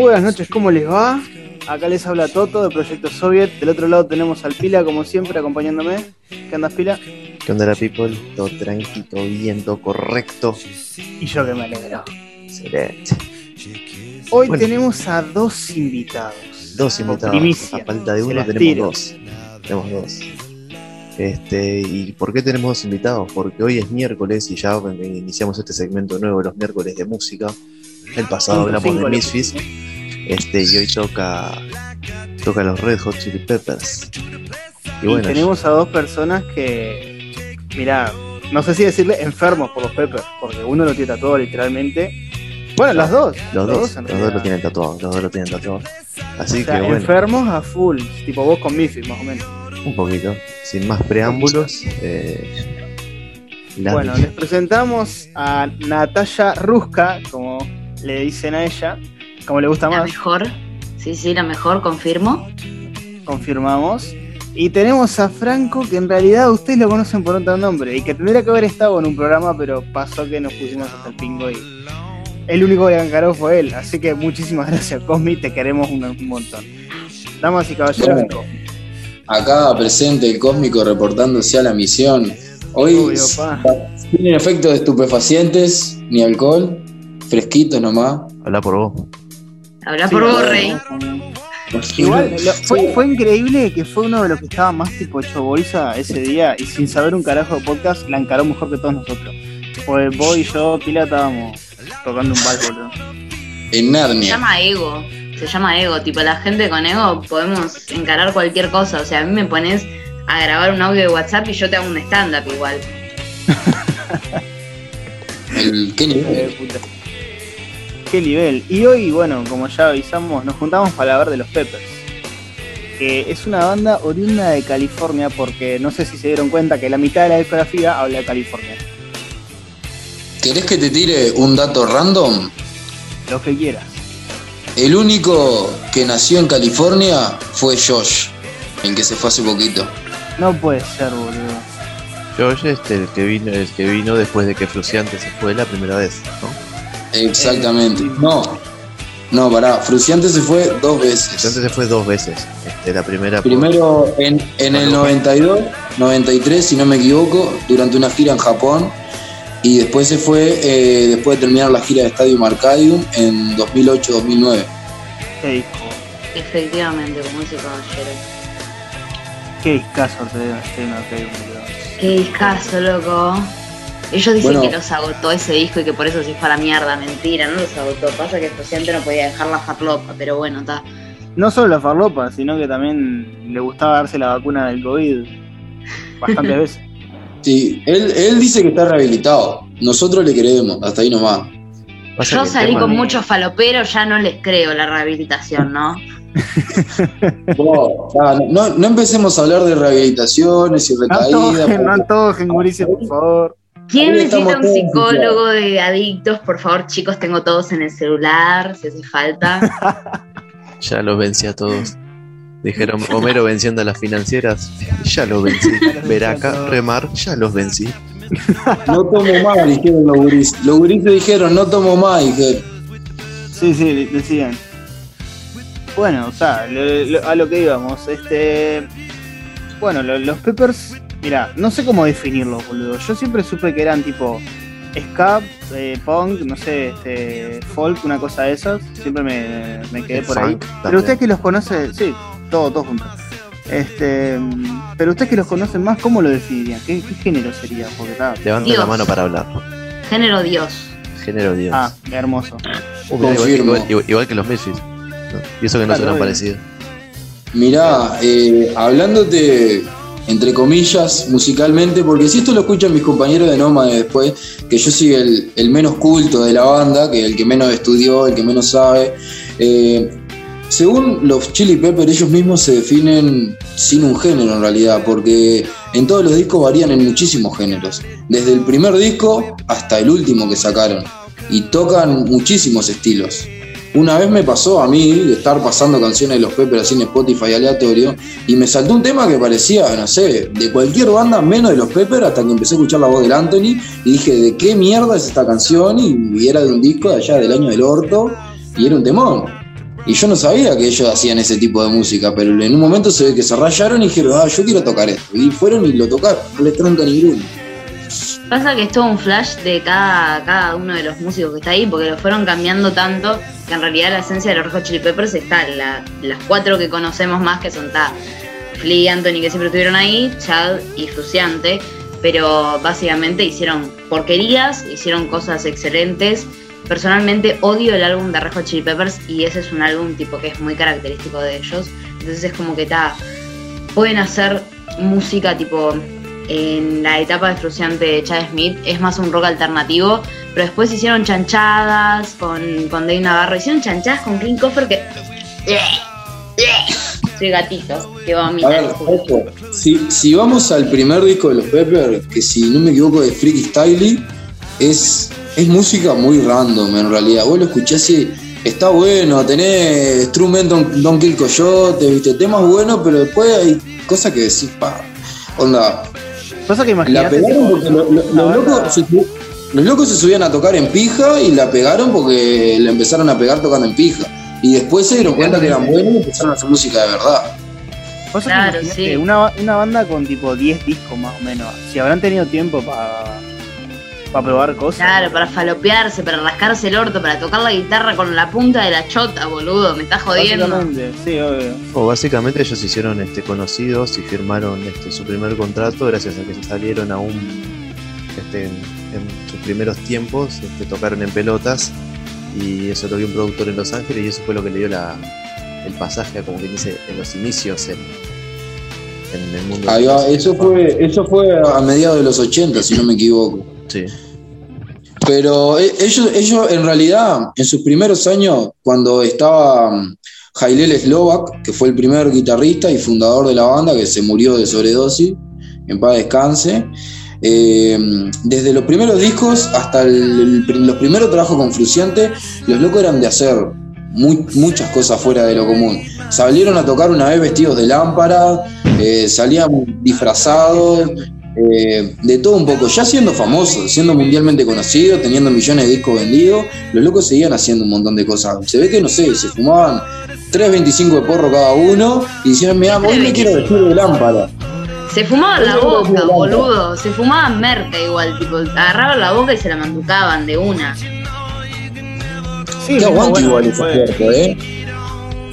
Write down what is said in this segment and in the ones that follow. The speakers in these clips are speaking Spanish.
Muy buenas noches, ¿cómo les va? Acá les habla Toto de Proyecto Soviet. Del otro lado tenemos al Pila, como siempre, acompañándome. ¿Qué andas, Pila? ¿Qué onda la people? Todo tranqui, todo bien, todo correcto. Y yo que me alegro. Excelente. Hoy Bueno. tenemos a dos invitados. Dos invitados. Primicia. A falta de uno tenemos tiro. dos. Tenemos dos. Este, ¿Y por qué tenemos dos invitados? Porque hoy es miércoles y ya iniciamos este segmento nuevo los miércoles de música. El pasado hablamos de Misfits. Este, y hoy toca toca los Red Hot Chili Peppers. Y Y bueno, tenemos a dos personas que, mirá, no sé si decirle enfermos por los Peppers, porque uno lo tiene tatuado literalmente. Bueno, las dos. los dos, los dos lo tienen tatuado, los dos lo tienen tatuado. Así O sea, que bueno. enfermos a full, tipo vos con Miffy, más o menos. Un poquito, sin más preámbulos. eh, Bueno, les presentamos a Natalia Ruska, como le dicen a ella, como le gusta La más, mejor. Sí, sí, la mejor, confirmo. confirmamos. Y tenemos a Franco, que en realidad ustedes lo conocen por otro nombre, y que tendría que haber estado en un programa, pero pasó que nos pusimos hasta el pingo y el único que encaró fue él. Así que muchísimas gracias, Cosmi, te queremos un, un montón. Damas y caballeros, Bueno. Acá presente el cósmico reportándose a la misión. Hoy Obvio, tienen efectos de estupefacientes ni alcohol, fresquitos nomás. Habla por vos. Habla Sí, por vos. Rey. Igual, lo- fue, fue increíble que fue uno de los que estaba más tipo hecho bolsa ese día y sin saber un carajo de podcast la encaró mejor que todos nosotros. Pues vos y yo, Pila, estábamos tocando un boludo. En Se Narnia. llama ego. Se llama ego. Tipo, la gente con ego podemos encarar cualquier cosa. O sea, a mí me pones a grabar un audio de WhatsApp y yo te hago un stand-up igual. El, ¿Qué Eh, nivel? Qué nivel. Y hoy, bueno, como ya avisamos, nos juntamos para hablar de los Peppers. Que es una banda oriunda de California, porque no sé si se dieron cuenta que la mitad de la discografía habla de California. ¿Querés que te tire un dato random? Lo que quieras. El único que nació en California fue Josh, el que se fue hace poquito. No puede ser, boludo. George, este, el que vino, el que vino después de que Fruciante se fue la primera vez, ¿no? Exactamente. Eh, No, no, pará. Fruciante se fue dos veces. Fruciante se fue dos veces. Este, la primera por- Primero en, en el 92, 93, si no me equivoco, durante una gira en Japón. Y después se fue, eh, después de terminar la gira de Stadium Arcadium en 2008-2009. Qué disco. Efectivamente, como dice caballero. Qué discazo te debe hacer una que boludo. Qué discazo, loco. Ellos dicen Bueno. que los agotó ese disco y que por eso se fue a la mierda. Mentira, no los agotó. Pasa que el presidente no podía dejar la farlopa, pero bueno, está. No solo la farlopa, sino que también le gustaba darse la vacuna del COVID bastantes veces. Sí, él, él dice que está rehabilitado. Nosotros le creemos, hasta ahí nomás. Pasa Yo salí con muchos faloperos, ya no les creo la rehabilitación, ¿no? Ah, no, no empecemos a hablar de rehabilitaciones y No recaídas. antojen, no antojen, Mauricio, por favor. ¿Quién necesita un psicólogo de adictos? Por favor, chicos, tengo todos en el celular, si hace falta. Ya los vencí a todos. Dijeron Homero venciendo a las financieras. Ya los vencí. Veraca, remar, ya los vencí. No tomo más, dijeron los gurises. Los gurises dijeron, no tomo más, dijeron. Sí, sí, decían. Bueno, o sea, lo- lo- a lo que íbamos, este. Bueno, lo- los Peppers, mira, no sé cómo definirlos, boludo. Yo siempre supe que eran tipo ska, eh, punk, no sé, este, folk, una cosa de esas. Siempre me, me quedé El por ahí. funk Pero ustedes que los conocen, sí, todo, todo junto. Este, pero ustedes que los conocen más, ¿cómo lo definirían? ¿Qué, qué género sería? Porque está. Levanta Dios. la mano para hablar. Género Dios. Género Dios. Ah, hermoso. Uh, igual, confirmo. igual- que los. ¿no? Y eso que no Claro, suenan obvio. parecidos. Mirá, eh, hablándote, entre comillas, musicalmente, porque si esto lo escuchan mis compañeros de Nómade después, que yo soy el, el menos culto de la banda, que el que menos estudió, el que menos sabe. eh, según los Chili Peppers, ellos mismos se definen sin un género en realidad, porque en todos los discos varían en muchísimos géneros, desde el primer disco hasta el último que sacaron, y tocan muchísimos estilos. Una vez me pasó a mí de estar pasando canciones de los Peppers así en Spotify aleatorio y me saltó un tema que parecía, no sé, de cualquier banda menos de los Peppers hasta que empecé a escuchar la voz del Anthony y dije, ¿de qué mierda es esta canción? Y, era de un disco de allá del año del orto y era un temón. Y yo no sabía que ellos hacían ese tipo de música, pero en un momento se ve que se rayaron y dijeron, ah, yo quiero tocar esto. Y fueron y lo tocaron, no les tranca ninguno. Pasa que es todo un flash de cada, cada uno de los músicos que está ahí, porque lo fueron cambiando tanto que en realidad la esencia de los Red Chili Peppers está la, las cuatro que conocemos más, que son ta, Flea y Anthony, que siempre estuvieron ahí, Chad y Fruciante, pero básicamente hicieron porquerías, hicieron cosas excelentes. Personalmente odio el álbum de Hot Chili Peppers y ese es un álbum tipo que es muy característico de ellos. Entonces es como que ta, pueden hacer música tipo en la etapa de de Chad Smith es más un rock alternativo, pero después hicieron chanchadas con, con Dave Navarro, hicieron chanchadas con Clint Coffer que... Soy gatito, que va a ver, si, si vamos al primer disco de los Pepper, que si no me equivoco de Freaky Styley, es, es música muy random en realidad. Vos lo escuchás y está bueno, tenés instrumento Don Kill Coyote, viste, temas buenos, pero después hay cosas que decís, pa, onda, Pasa que La pegaron porque los locos se subían a tocar en pija y la pegaron porque le empezaron a pegar tocando en pija. Y después se dieron cuenta que eran buenos y empezaron a hacer música de verdad. Pasa claro, sí. una, una banda con tipo 10 discos más o menos. Si habrán tenido tiempo para para probar cosas. Claro, para falopearse, para rascarse el orto, para tocar la guitarra con la punta de la chota, boludo, me estás jodiendo. Básicamente, sí, obvio. O básicamente ellos se hicieron este, conocidos y firmaron este, su primer contrato gracias a que se salieron aún este, en, sus primeros tiempos, este, tocaron en pelotas y eso lo vio un productor en Los Ángeles y eso fue lo que le dio la, el pasaje, como quien dice, en los inicios en, el mundo. Ahí va, eso fue, eso fue a mediados de los 80, si no me equivoco. Sí. Pero eh, ellos, ellos en realidad, en sus primeros años, cuando estaba Jailel mm, Slovak, que fue el primer guitarrista y fundador de la banda, que se murió de sobredosis, en paz descanse, eh, desde los primeros discos hasta los primeros trabajos con Fruciante, los locos eran de hacer muchas cosas fuera de lo común. Salieron a tocar una vez vestidos de lámpara, eh, salían disfrazados, eh, de todo un poco, ya siendo famoso, siendo mundialmente conocido, teniendo millones de discos vendidos, los locos seguían haciendo un montón de cosas. Se ve que, no sé, se fumaban 3.25 de porro cada uno y decían, mira, hoy me quiero vestir de lámpara. Se fumaban la boca, boludo. Se fumaban merca igual, tipo, agarraban la boca y se la manducaban de una. Sí, Qué aguante igual ese cuerpo, ¿eh?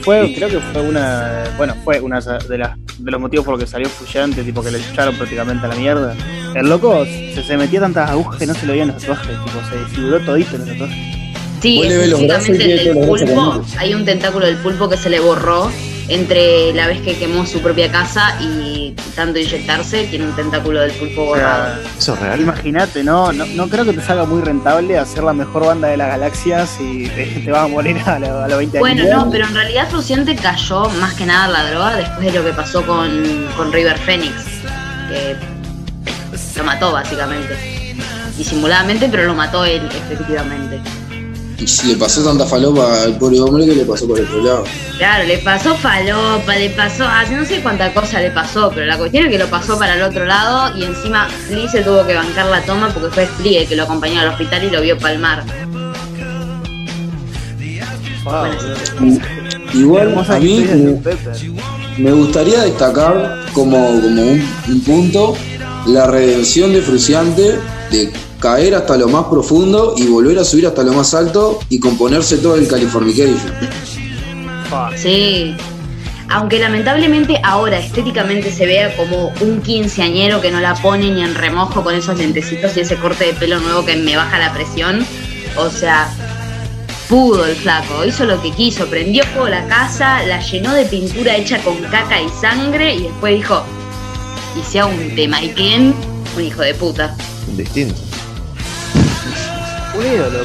Fue, creo que fue una, bueno, fue una de las de los motivos por los que salió Fuyante, tipo que le echaron prácticamente a la mierda. El loco se, se metía tantas agujas que no se lo veían los tatuajes, tipo, se desfiguró todito los tatuajes. Sí, específicamente el pulpo, hay un tentáculo del pulpo que se le borró entre la vez que quemó su propia casa y tanto inyectarse, tiene un tentáculo del pulpo borrado. Eso es real. Imagínate, ¿no? ¿no? creo que te salga muy rentable hacer la mejor banda de las galaxias y te, vas a morir a, los 20 años. Bueno, no, pero en realidad Fruciante cayó más que nada la droga después de lo que pasó con, con River Phoenix, que lo mató básicamente. Disimuladamente, pero lo mató él efectivamente. Y si le pasó tanta falopa al pobre hombre, que le pasó por el otro lado? Claro, le pasó falopa, le pasó, ah, no sé cuánta cosa le pasó, pero la cuestión es que lo pasó para el otro lado y encima Flea se tuvo que bancar la toma porque fue el que lo acompañó al hospital y lo vio palmar. Igual a mí me, gustaría destacar como, como un, un punto la redención de Fruciante de caer hasta lo más profundo y volver a subir hasta lo más alto y componerse todo el Californication. Sí. Aunque lamentablemente ahora estéticamente se vea como un quinceañero que no la pone ni en remojo con esos lentecitos y ese corte de pelo nuevo que me baja la presión. O sea, pudo el flaco, hizo lo que quiso, prendió fuego la casa, la llenó de pintura hecha con caca y sangre y después dijo, y sea un tema, ¿y quién? Un hijo de puta. Distinto. Un ídolo,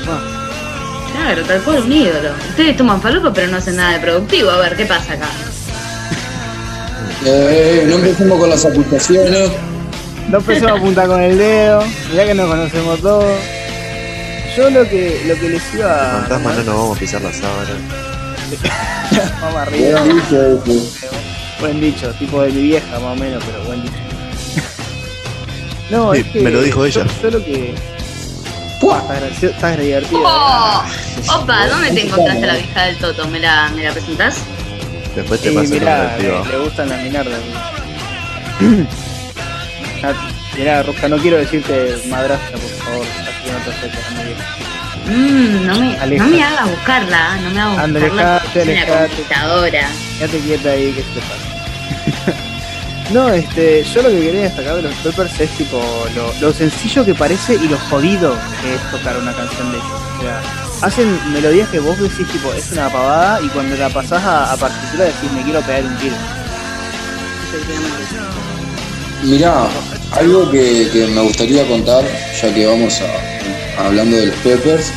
Claro, tal cual, un ídolo. Ustedes toman falopa pero no hacen nada de productivo. A ver, ¿qué pasa acá? Eh, no empecemos con las acusaciones. No empecemos a apuntar con el dedo, ya que nos conocemos todos. Yo lo que, lo que les iba a. Fantasma no nos vamos a pisar la sábana. Vamos arriba. Dicho. Buen dicho, tipo de mi vieja más o menos, pero buen dicho. No, Sí, es que me lo dijo ella. Yo, yo lo que. ¡Pua! Está gracioso, está divertido. ¡Oh! Opa, ¿dónde te encontraste la vieja del Toto? ¿Me la, me la presentás? Después te Sí, paso el mirá, nombre privado. le, le gustan las minardas. Ah, Mirá, Rusca, no quiero decirte madrastra, por favor, así que no te acerques. Mmm, no me, Aleja. no me hagas buscarla, ¿eh? no me hagas buscarla. alejate, alejate. conquistadora. Quédate quieta ahí, que se te pasa. No, este, yo lo que quería destacar de los Peppers es tipo lo, lo sencillo que parece y lo jodido que es tocar una canción de ellos. O sea, hacen melodías que vos decís tipo, es una pavada y cuando la pasás a, a partitura decís me quiero pegar un tiro. Mirá, algo que, que me gustaría contar, ya que vamos hablando de los Peppers,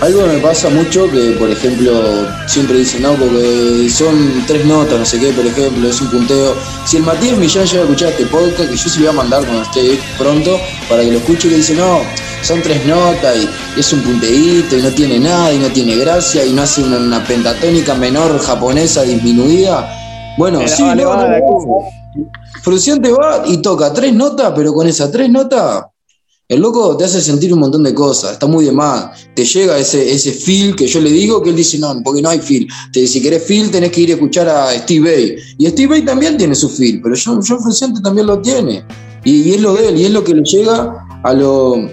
algo me pasa mucho que, por ejemplo, siempre dicen, no, porque son tres notas, no sé qué, por ejemplo, es un punteo. Si el Matías Millán llega a escuchar este podcast, que yo se lo voy a mandar cuando esté pronto, para que lo escuche y le dice, no, son tres notas y es un punteíto y no tiene nada y no tiene gracia y no hace una, una pentatónica menor japonesa disminuida. Bueno, Pero sí, no, no, no. Fruciante va y toca tres notas, pero con esas tres notas, el loco te hace sentir un montón de cosas, está muy de más. Te llega ese, ese feel que yo le digo, que él dice, no, porque no hay feel. Te, si querés feel, tenés que ir a escuchar a Steve Bay. Y Steve Bay también tiene su feel, pero John, John Fruciante también lo tiene. Y, es lo de él, y es lo que le llega a, lo,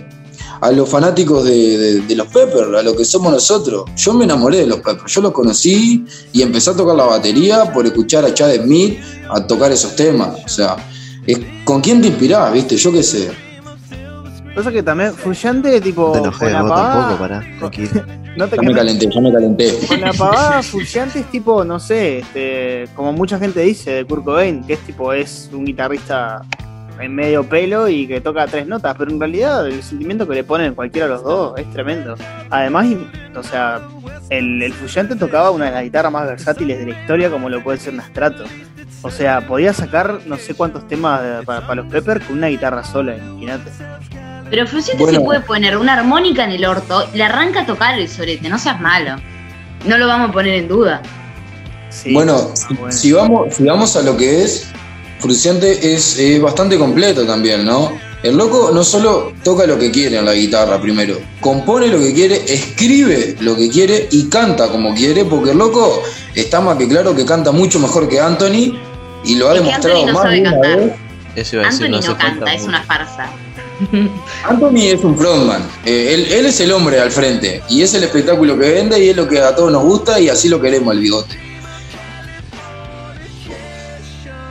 a los fanáticos de, de- los Peppers, a lo que somos nosotros. Yo me enamoré de los Peppers, yo los conocí y empecé a tocar la batería por escuchar a Chad Smith a tocar esos temas. O sea, ¿con quién te inspirás, viste? Yo qué sé. Pasa que también Fullante tipo No te enojes, vos pavada, tampoco, pará, tranquilo. no te Ya me calenté, ya me calenté. Con la pavada Fullante es tipo, no sé, este, como mucha gente dice de Kurt Cobain, que es tipo, es un guitarrista en medio pelo y que toca tres notas, pero en realidad el sentimiento que le ponen cualquiera de los dos es tremendo. Además, o sea, el, el Fullante tocaba una de las guitarras más versátiles de la historia, como lo puede ser Nastrato. O sea, podía sacar no sé cuántos temas de- para, para los Pepper con una guitarra sola, imagínate. Pero Fruciante Bueno. se puede poner una armónica en el orto, le arranca a tocar el sorete, no seas malo. No lo vamos a poner en duda. Sí, bueno, bueno. si vamos, si vamos a lo que es, Fruciante es, es bastante completo también, ¿no? El loco no solo toca lo que quiere en la guitarra primero, compone lo que quiere, escribe lo que quiere y canta como quiere, porque el loco está más que claro que canta mucho mejor que Anthony y lo ha Es que demostrado Anthony no más sabe de una cantar. vez. Eso iba a decir, Anthony no canta, es una farsa. Anthony es un frontman, Eh, él, él es el hombre al frente y es el espectáculo que vende y es lo que a todos nos gusta y así lo queremos el bigote.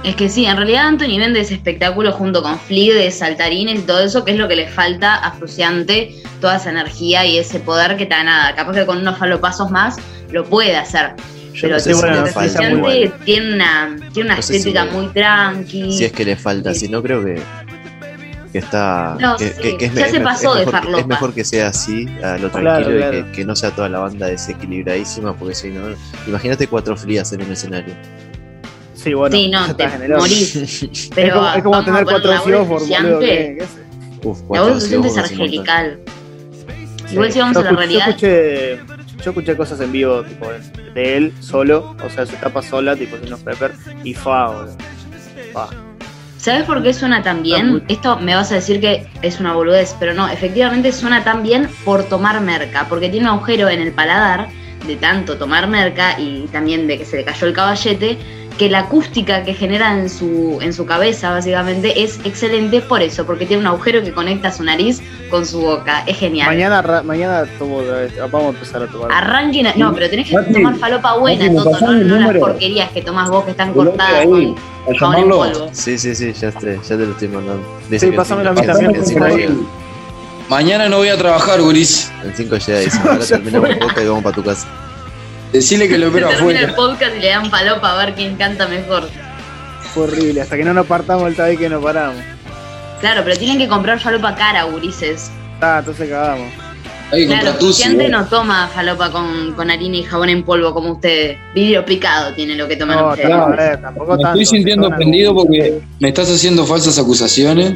Es que sí, en realidad Anthony vende ese espectáculo junto con Fleet, saltarines y todo eso, que es lo que le falta a Fruciante, toda esa energía y ese poder que te da nada. Capaz que con unos falopazos más lo puede hacer. Yo Pero no sé si bueno, tiene una, tiene una No si estética muy tranqui. Si es que le falta, si no creo que, que está. No, que, sí, que- que es, ya me- se es- pasó es de mejor, farlopa. es mejor que sea así, a lo Claro, tranquilo, y claro. que, que no sea toda la banda desequilibradísima, porque si no. Imagínate cuatro frías en un escenario. Sí, bueno, sí, no, te horno. morís. Es Pero como, es como a tener cuatro de Osbourne, boludo. ¿qué- La voz de es angelical. Igual si vamos yo, a la realidad, escuché, yo escuché cosas en vivo tipo de, de él solo, o sea, su etapa sola, tipo sin los Pepper, y fa, boludo. Fa. ¿Sabes por qué suena tan Ah, bien? muy- Esto me vas a decir que es una boludez, pero no, efectivamente suena tan bien por tomar merca, porque tiene un agujero en el paladar de tanto tomar merca y también de que se le cayó el caballete, que la acústica que genera en su, en su cabeza básicamente es excelente por eso, porque tiene un agujero que conecta su nariz con su boca, es genial. Mañana, mañana tomo otra vez, vamos a empezar a tomar. Arranquen, no, pero tenés que Mati, tomar falopa buena, Mati, ¿me Toto, no, no las porquerías que tomás vos que están cortadas ahí, con polvo. Sí, sí, sí, ya, te, ya te lo estoy mandando. Dice Sí, que en pásamelo a mí cinco- también, En por 5 favor. llega. Mañana no voy a trabajar, Guris. En 5 llega y ahora Ya terminamos el fue. podcast y vamos para tu casa. Decirle que lo Se espero termina el podcast y le dan falopa a ver quién canta mejor. Fue horrible, hasta que no nos partamos el tabi que nos paramos. Claro, pero tienen que comprar falopa cara, gurises. Ah, entonces cagamos. Hay que Claro, comprar Tusi. ¿eh? no toma falopa con, con harina y jabón en polvo como ustedes. Vidrio picado tiene lo que toman No, ustedes. no, eh, tampoco Me tanto. estoy sintiendo se ofendido porque me estás haciendo falsas acusaciones.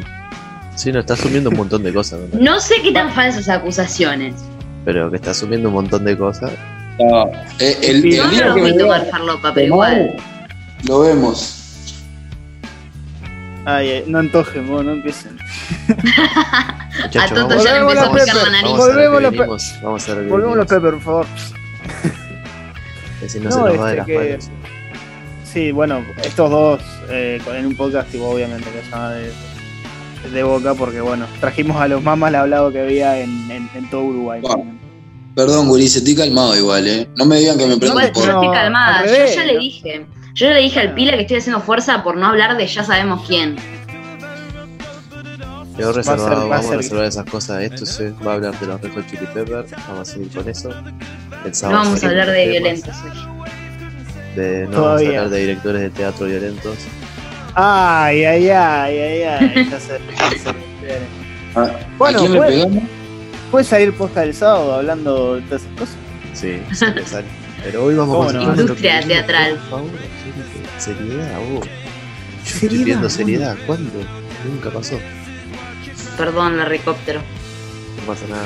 Sí, no está asumiendo un montón de cosas, ¿no? No sé qué tan falsas acusaciones. pero que está asumiendo un montón de cosas. No, eh, el, el No día lo que voy me a tomar vea farlopa, pero tomar, igual. lo vemos. Ay, ay, no antojen, vos, no empiecen. Muchachos, A Toto vamos, ya le Volvemos empezó a a picar Pepe. la nariz. vamos a lo que Volvemos a Pe- venimos, vamos a lo que Volvemos a los venimos, Pepper, por favor. si no, No, se nos va este, de las que- manos. Sí, bueno, estos dos eh, con- en un podcast, tipo, obviamente, que se llama de, de boca, porque bueno, trajimos a los más mal hablados que había en, en, en todo Uruguay. Perdón, Gurice, estoy calmado igual, ¿eh? No me digan que me prendo Igual, un yo no, estoy calmada. al Yo ya le ¿no? dije. Yo ya le dije al Pila que estoy haciendo fuerza por no hablar de ya sabemos quién. Quedó Va a ser- reservado, va a vamos a ser- reservar esas cosas. Esto se va a hablar de los Red Hot Chili Peppers. Vamos a seguir con eso. El No vamos a hablar de violentos hoy. De, no vamos a hablar de directores de teatro violentos. Ay, ay, ay, ay, ay. ya ya sé. Bien. ¿A, Bueno, ¿a quién pues- le pegamos? ¿Puedes salir posta el sábado hablando de todas esas cosas? Sí, sale. Pero hoy vamos a ¿Cómo no? Industria teatral. Por favor, seriedad. Yo estoy Seriedad, pidiendo seriedad. ¿Cuándo? Nunca pasó. Perdón, el helicóptero. No pasa nada.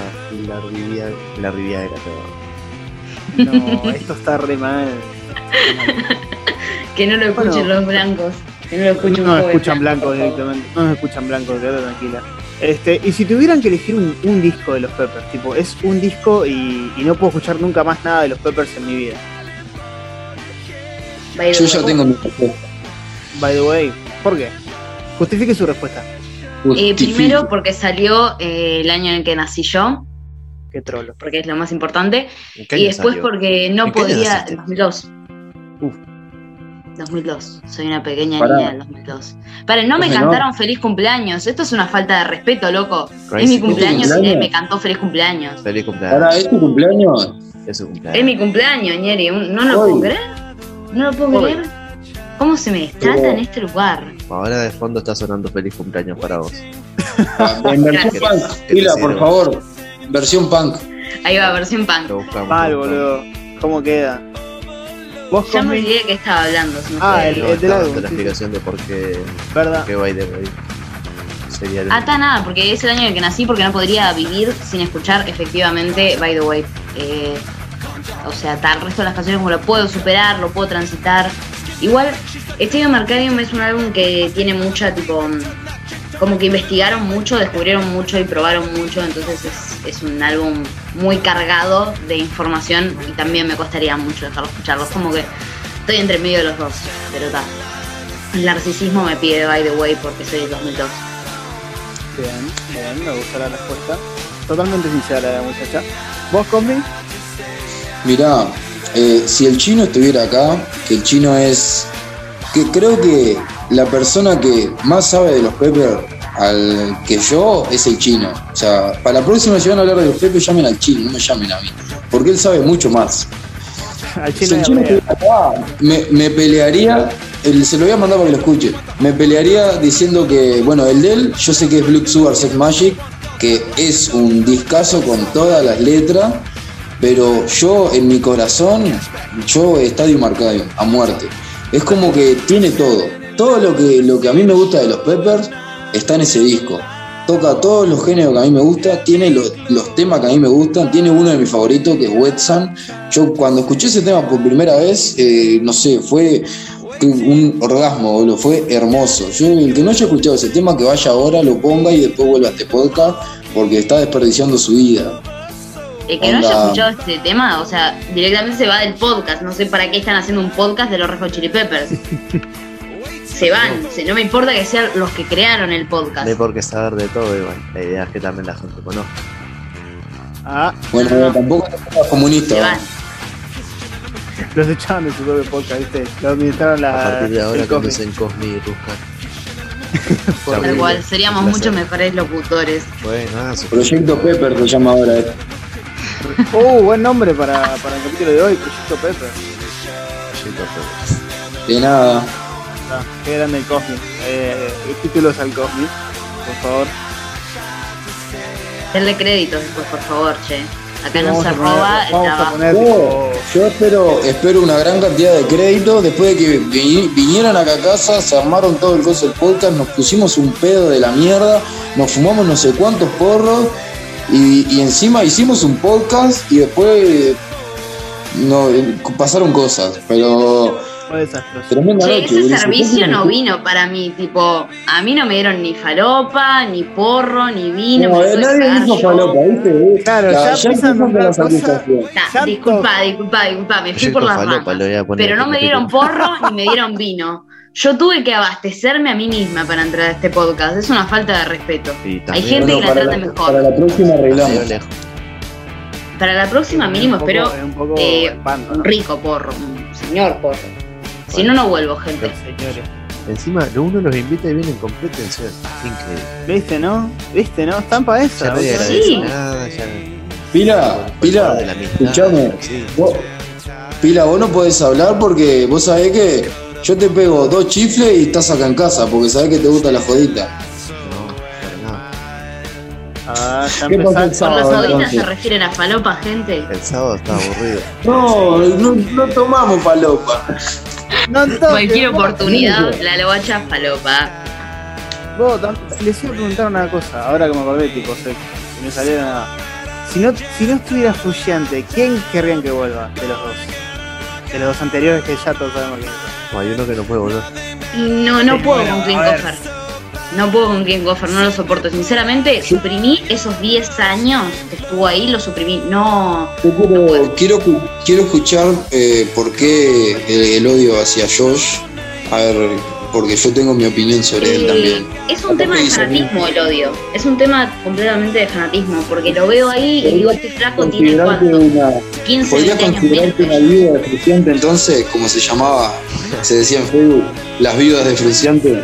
La rivia, la rivia era peor. No, esto está re mal. Que no lo escuchen Bueno. los blancos. Que no lo escuchen No joven escuchan blanco, blancos directamente. No nos escuchan blancos, quédate tranquila. Este, y si tuvieran que elegir un, un disco de los Peppers, tipo, es un disco y, y no puedo escuchar nunca más nada de los Peppers en mi vida. By the Yo ya tengo mi respuesta. By the way, ¿por qué? Justifique su respuesta. Eh, primero porque salió eh, el año en el que nací yo, Qué trolo. porque es lo más importante. ¿En qué Y después salió? porque no ¿En qué año podía. naciste? 2002. Uf. 2002. Soy una pequeña Pará. niña del 2002. Paren, no me cantaron feliz cumpleaños. Esto es una falta de respeto, loco. Crazy. Es mi cumpleaños y cumpleaños? me cantó feliz cumpleaños. Feliz cumpleaños. Ahora, ¿es tu cumpleaños? Es su cumpleaños. Es mi cumpleaños, Ñeri. ¿No lo Hoy. puedo creer? ¿No lo puedo Hoy. creer? ¿Cómo se me destrata Pero- en este lugar? Ahora de fondo está sonando feliz cumpleaños para vos. Ah, En versión Gracias. punk. Pila, por favor. Versión punk. Ahí va, versión punk. Mal, boludo. ¿Cómo queda? Vos Ya me olvidé que estaba hablando. si Ah, el- álbum, dando la explicación de por qué, ¿verdad? qué va de hoy. Sería el está nada, porque es el año en el que nací, porque no podría vivir sin escuchar efectivamente By the Way. Eh, o sea, tal, el resto de las canciones como lo puedo superar, lo puedo transitar. Igual, Stadium Arcadium es un álbum que tiene mucha, tipo, como que investigaron mucho, descubrieron mucho y probaron mucho, entonces es, es un álbum muy cargado de información y también me costaría mucho dejarlo escucharlo. Es como que estoy entre medio de los dos, pero está. El narcisismo me pide By the Way porque soy del 2002. Bien, bien, me gusta la respuesta. Totalmente sincera la muchacha. ¿Vos, Cosmi? Mirá, eh, si el chino estuviera acá, que el chino es. que creo que la persona que más sabe de los Peppers al que yo es el chino. O sea, para la próxima si van a hablar de los Peppers, llamen al chino, no me llamen a mí. Porque él sabe mucho más. Al chino el chino acá, me, me pelearía. el- se lo voy a mandar para que lo escuche. Me pelearía diciendo que, bueno, el de él, yo sé que es Blue Sugar Sex Magic, que es un discazo con todas las letras, pero yo en mi corazón, yo Estadio Marcadio, a muerte. Es como que tiene todo. Todo lo que, lo que a mí me gusta de los Peppers está en ese disco. Toca todos los géneros que a mí me gusta, tiene los, los temas que a mí me gustan, tiene uno de mis favoritos que es Wet Sun. Yo cuando escuché ese tema por primera vez, eh, no sé, fue un orgasmo, boludo, fue hermoso. Yo, el que no haya escuchado ese tema, que vaya ahora, lo ponga y después vuelva a este podcast, porque está desperdiciando su vida. El que no haya escuchado este tema, o sea, directamente se va del podcast. No sé para qué están haciendo un podcast de los Red Hot Chili Peppers. se van. se- no me importa que sean los que crearon el podcast. No hay por qué saber de todo, igual. La idea es que también la gente conozca. Ah, Bueno, No. tampoco te pongas comunista. se van. los echaban de su propio podcast, ¿viste? Lo administraron la. a partir de ahora conducen Cosmi y Ruscar. Fue Tal cual, seríamos Un mucho placer. mejores locutores. Bueno, nada, su Proyecto Pepper se llama ahora. eh. Uh, buen nombre para, para el capítulo de hoy, Proyecto Pepper. proyecto, pero- De nada. Ah, qué grande el Cosmi. Eh, títulos al Cosmi, por favor. Denle créditos después, por favor, che. Acá no se roba el vamos a trabajo. tipo, yo espero, espero una gran cantidad de crédito. Después de que vi- vinieran acá a casa, se armaron todo el coso del podcast, nos pusimos un pedo de la mierda, nos fumamos no sé cuántos porros y, y encima hicimos un podcast y después no, pasaron cosas. Pero fue desastroso. tremenda Che, noche. ese servicio no vino para mí, tipo, a mí no me dieron ni falopa, ni porro, ni vino. No, me eh, nadie yo. falopa, ¿viste? Claro, ya empiezan a las cosas. acusaciones. Nah, disculpa, disculpa, disculpa, me fui por las falopa ramas. Pero no me el dieron porro ni me dieron vino. Yo tuve que abastecerme a mí misma para entrar a este podcast. Es una falta de respeto. Y Hay gente que la trata la, mejor. para la próxima arreglamos. lejos. Para la próxima mínimo Un poco- espero es un poco eh, espanto, ¿no? un rico porro, un señor porro. Si no, no vuelvo, gente. Señores. Encima, uno los invita y vienen con pretensión. Increíble. ¿Viste, no? ¿Viste, no? Están para Ya esa. nadie boludo. agradece Sí. nada, ya. Pila, Pila, escuchame. sí. Vos- Pila, vos no podés hablar porque vos sabés que yo te pego dos chifles y estás acá en casa porque sabés que te gusta la jodita. No, para nada. Ah, ya ¿Qué pasó el empezaste. Por las sábado, auditas se refieren a falopa, gente. El sábado estaba aburrido. No, no, no tomamos palopa. No Cualquier oportunidad, la lobacha falopa. Vos, les iba a preguntar una cosa, ahora que me acordé, tipo, se, me salió nada. Si no, si no estuviera Fruyante, ¿quién querrían que vuelva de los dos? De los dos anteriores que ya todos sabemos quiénes son. No, hay uno que no puede volver. Y no, no Sí, puedo con. No puedo con Clint Coffer, no lo soporto. Sinceramente, suprimí esos 10 años que estuvo ahí, lo suprimí. No. Yo quiero, quiero, cu- quiero escuchar eh, por qué el, el odio hacia Josh. A ver, porque yo tengo mi opinión sobre él Eh, también. es un tema de fanatismo el odio. Es un tema completamente de fanatismo. Porque lo veo ahí y digo, este flaco tiene cuánto? una, 15, ¿Podrías 20 años menos. considerarte una viuda de Fruciante entonces, como se llamaba, se decía en Facebook, las viudas de Fruciante?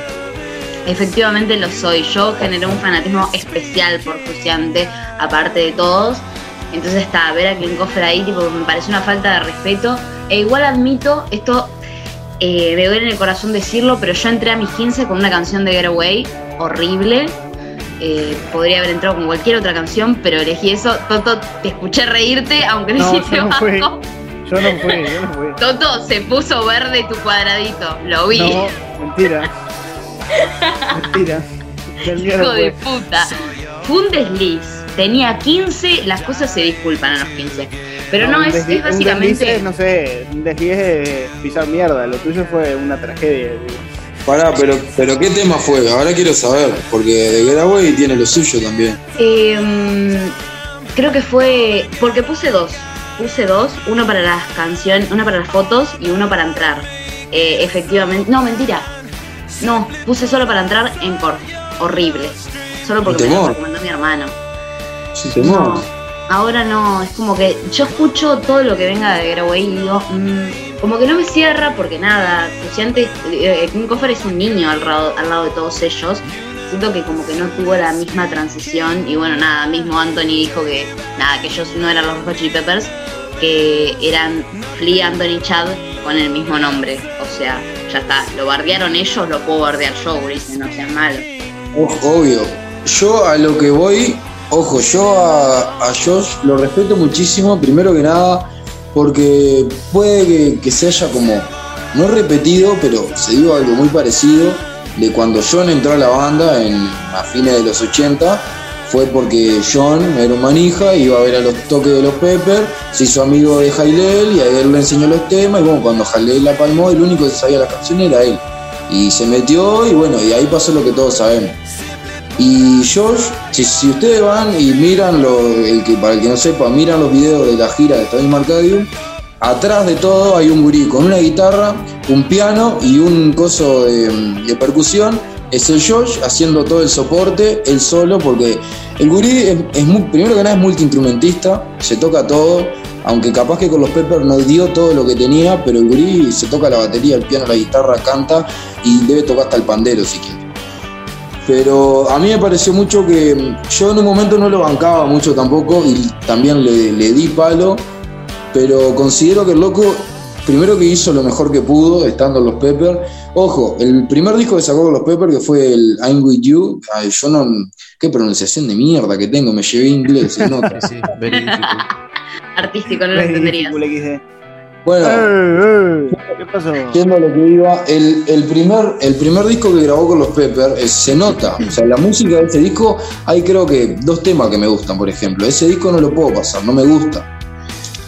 Efectivamente lo soy. Yo generé un fanatismo especial por Fruciante, aparte de todos. Entonces está, ver a Clint Coffer ahí, tipo, me parece una falta de respeto. E igual admito, esto eh, me duele en el corazón decirlo, pero yo entré a mis 15 con una canción de Getaway, horrible. Eh, podría haber entrado con cualquier otra canción, pero elegí eso. Toto, te escuché reírte, aunque no hiciste no fui. Yo no fui, yo no fui. Toto, se puso verde tu cuadradito, lo vi. No, mentira. Mentira. No Hijo de fue. puta. Fue un desliz. Tenía 15, las cosas se disculpan a los 15. Pero no, un es, desli- es un desliz básicamente. es, no sé, un desliz es pisar mierda. Lo tuyo fue una tragedia. digo. Pará, pero, pero ¿qué tema fue? Ahora quiero saber, porque de Getaway tiene lo suyo también. eh, creo que fue. Porque puse dos. Puse dos, uno para las canciones, uno para las fotos y uno para entrar. Eh, efectivamente. No, mentira. No, puse solo para entrar en cor. Horrible. Solo porque me lo recomendó mi hermano. Sí, temor. No, ahora no, es como que yo escucho todo lo que venga de Getaway y digo, mm, como que no me cierra porque nada, Fruciante, eh, Kim Coffer es un niño al lado, al lado de todos ellos. Siento que como que no tuvo la misma transición y bueno, nada, mismo Anthony dijo que nada, que ellos no eran los Hot Chili Peppers, que eran Flea, Anthony, Chad con el mismo nombre. O sea, ya está, lo bardearon ellos, lo puedo bardear yo, Ulises, no sean malos. Ojo, Obvio. Yo a lo que voy, ojo, yo a, a Josh lo respeto muchísimo, primero que nada, porque puede que, que se haya como, no repetido, pero se dio algo muy parecido de cuando John entró a la banda en, a fines de los 80, fue porque John era un manija, iba a ver a los toques de los Pepper, se hizo amigo de Jailel y a él le enseñó los temas, y bueno, cuando Jailel la palmó, el único que sabía las canciones era él. Y se metió y bueno, y ahí pasó lo que todos sabemos. Y Josh, si, ustedes van y miran, lo, para el que no sepa, miran los videos de la gira de Stadium Arcadium, atrás de todo hay un gurí con una guitarra, un piano y un coso de percusión. Es el Josh haciendo todo el soporte, él solo, porque el gurí es, primero que nada es multiinstrumentista, se toca todo, aunque capaz que con los Peppers no dio todo lo que tenía, pero el gurí se toca la batería, el piano, la guitarra, canta y debe tocar hasta el pandero si quiere. Pero a mí me pareció mucho que yo en un momento no lo bancaba mucho tampoco y también le, le di palo, pero considero que el loco, primero que hizo lo mejor que pudo estando en los Pepper. Ojo, el primer disco que sacó con los Pepper, que fue el I'm With You, ay, yo no, Qué pronunciación de mierda que tengo, me llevé inglés, se nota. Sí. Artístico, no lo entenderías. Bueno, ¿Qué pasó? Yendo a lo que iba, el, el primer, el primer disco que grabó con los Pepper eh, se nota. O sea, la música de ese disco, hay creo que dos temas que me gustan, por ejemplo. Ese disco no lo puedo pasar, no me gusta.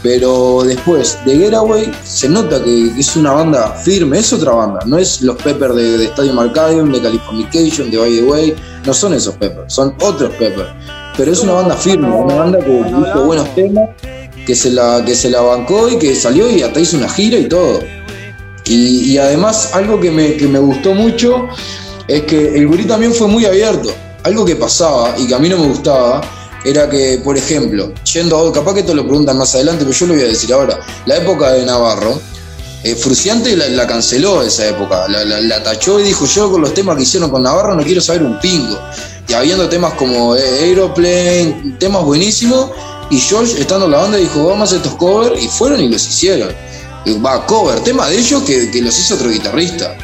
Pero después de Getaway se nota que, es una banda firme, es otra banda. No es los Pepper de, Stadium Arcadium, de Californication, de By the Way. No son esos Pepper, son otros Pepper. Pero es una banda firme, una banda que hizo buenos temas, que se la, que se la bancó y que salió y hasta hizo una gira y todo. Y, y además algo que me, que me gustó mucho es que el gurí también fue muy abierto. Algo que pasaba y que a mí no me gustaba era que, por ejemplo, yendo a, capaz que esto lo preguntan más adelante, pero yo lo voy a decir ahora, la época de Navarro, eh, Fruciante la, la canceló esa época, la, la- tachó y dijo yo con los temas que hicieron con Navarro no quiero saber un pingo. Y habiendo temas como eh, Aeroplane, temas buenísimos, y George estando en la banda dijo vamos a hacer estos covers y fueron y los hicieron. Va, cover, tema de ellos que, que los hizo otro guitarrista.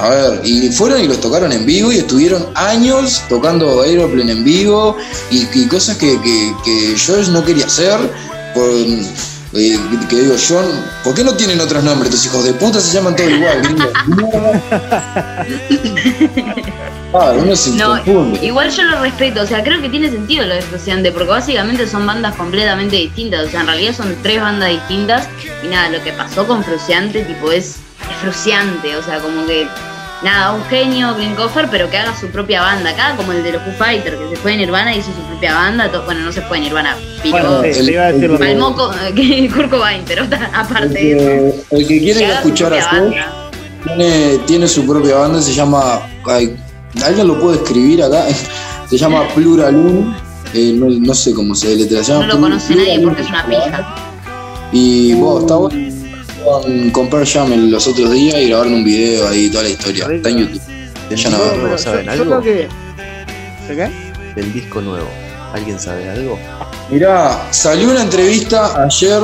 A ver, y fueron y los tocaron en vivo y estuvieron años tocando Aeroplane en vivo y, y cosas que, que, que George no quería hacer. Por, eh, que digo, John, ¿por qué no tienen otros nombres? Tus hijos de puta se llaman todos igual. Ah, uno se No, confunde. igual yo lo respeto, o sea, creo que tiene sentido lo de Fruciante, porque básicamente son bandas completamente distintas, o sea, en realidad son tres bandas distintas, y nada, lo que pasó con Fruciante, tipo, es, es Fruciante, o sea, como que, nada, un genio, Klinkofer, pero que haga su propia banda, acá como el de los Foo Fighters, que se fue en Nirvana y hizo su propia banda, to- bueno, no se fue en Nirvana, pero Bueno, sí, iba a decir palmó con- que Kurt Cobain, pero aparte El de eso, que, el que quiere que escuchar a banda. tiene, tiene su propia banda, se llama. ay, ¿Alguien lo puede escribir acá? Se llama Pluralum. eh, no, no sé cómo se deletrea. No lo conoce nadie porque es una pija. Y vos, está bueno. Con, con Pearl Jam los otros días y grabaron un video ahí, toda la historia. Está en YouTube. Ya no nuevo, ¿saben yo, algo? yo que. ¿De qué? Del disco nuevo. ¿Alguien sabe algo? Mirá, salió una entrevista ayer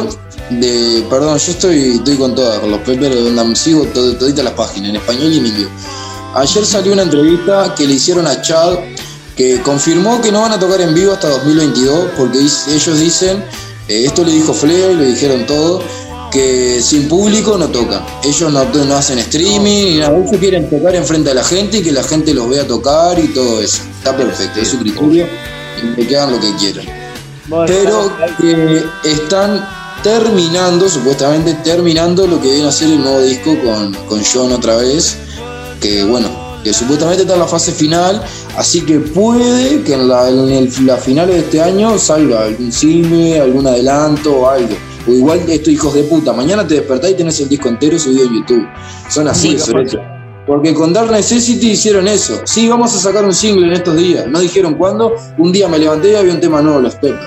de. Perdón, yo estoy, estoy con todas, con los Pepper, onda, sigo to- toditas las páginas, en español y en inglés. Ayer salió una entrevista que le hicieron a Chad, que confirmó que no van a tocar en vivo hasta 2022, porque ellos dicen, eh, esto le dijo Flea y lo dijeron todo, que sin público no tocan. Ellos no, no hacen streaming ni nada, ellos quieren tocar enfrente a la gente y que la gente los vea tocar y todo eso. Está perfecto, es su criterio y que hagan lo que quieran pero que están terminando, supuestamente terminando lo que viene a ser el nuevo disco con, con John otra vez, que bueno, que supuestamente está en la fase final, así que puede que en la, en el- las finales de este año salga algún cine, algún adelanto o algo. O igual estos hijos de puta, mañana te despertás y tenés el disco entero subido en YouTube. Son así, sobre. Porque con Dark Necessity hicieron eso. Sí, vamos a sacar un single en estos días. No dijeron cuándo. Un día me levanté y había un tema nuevo, los Pepper.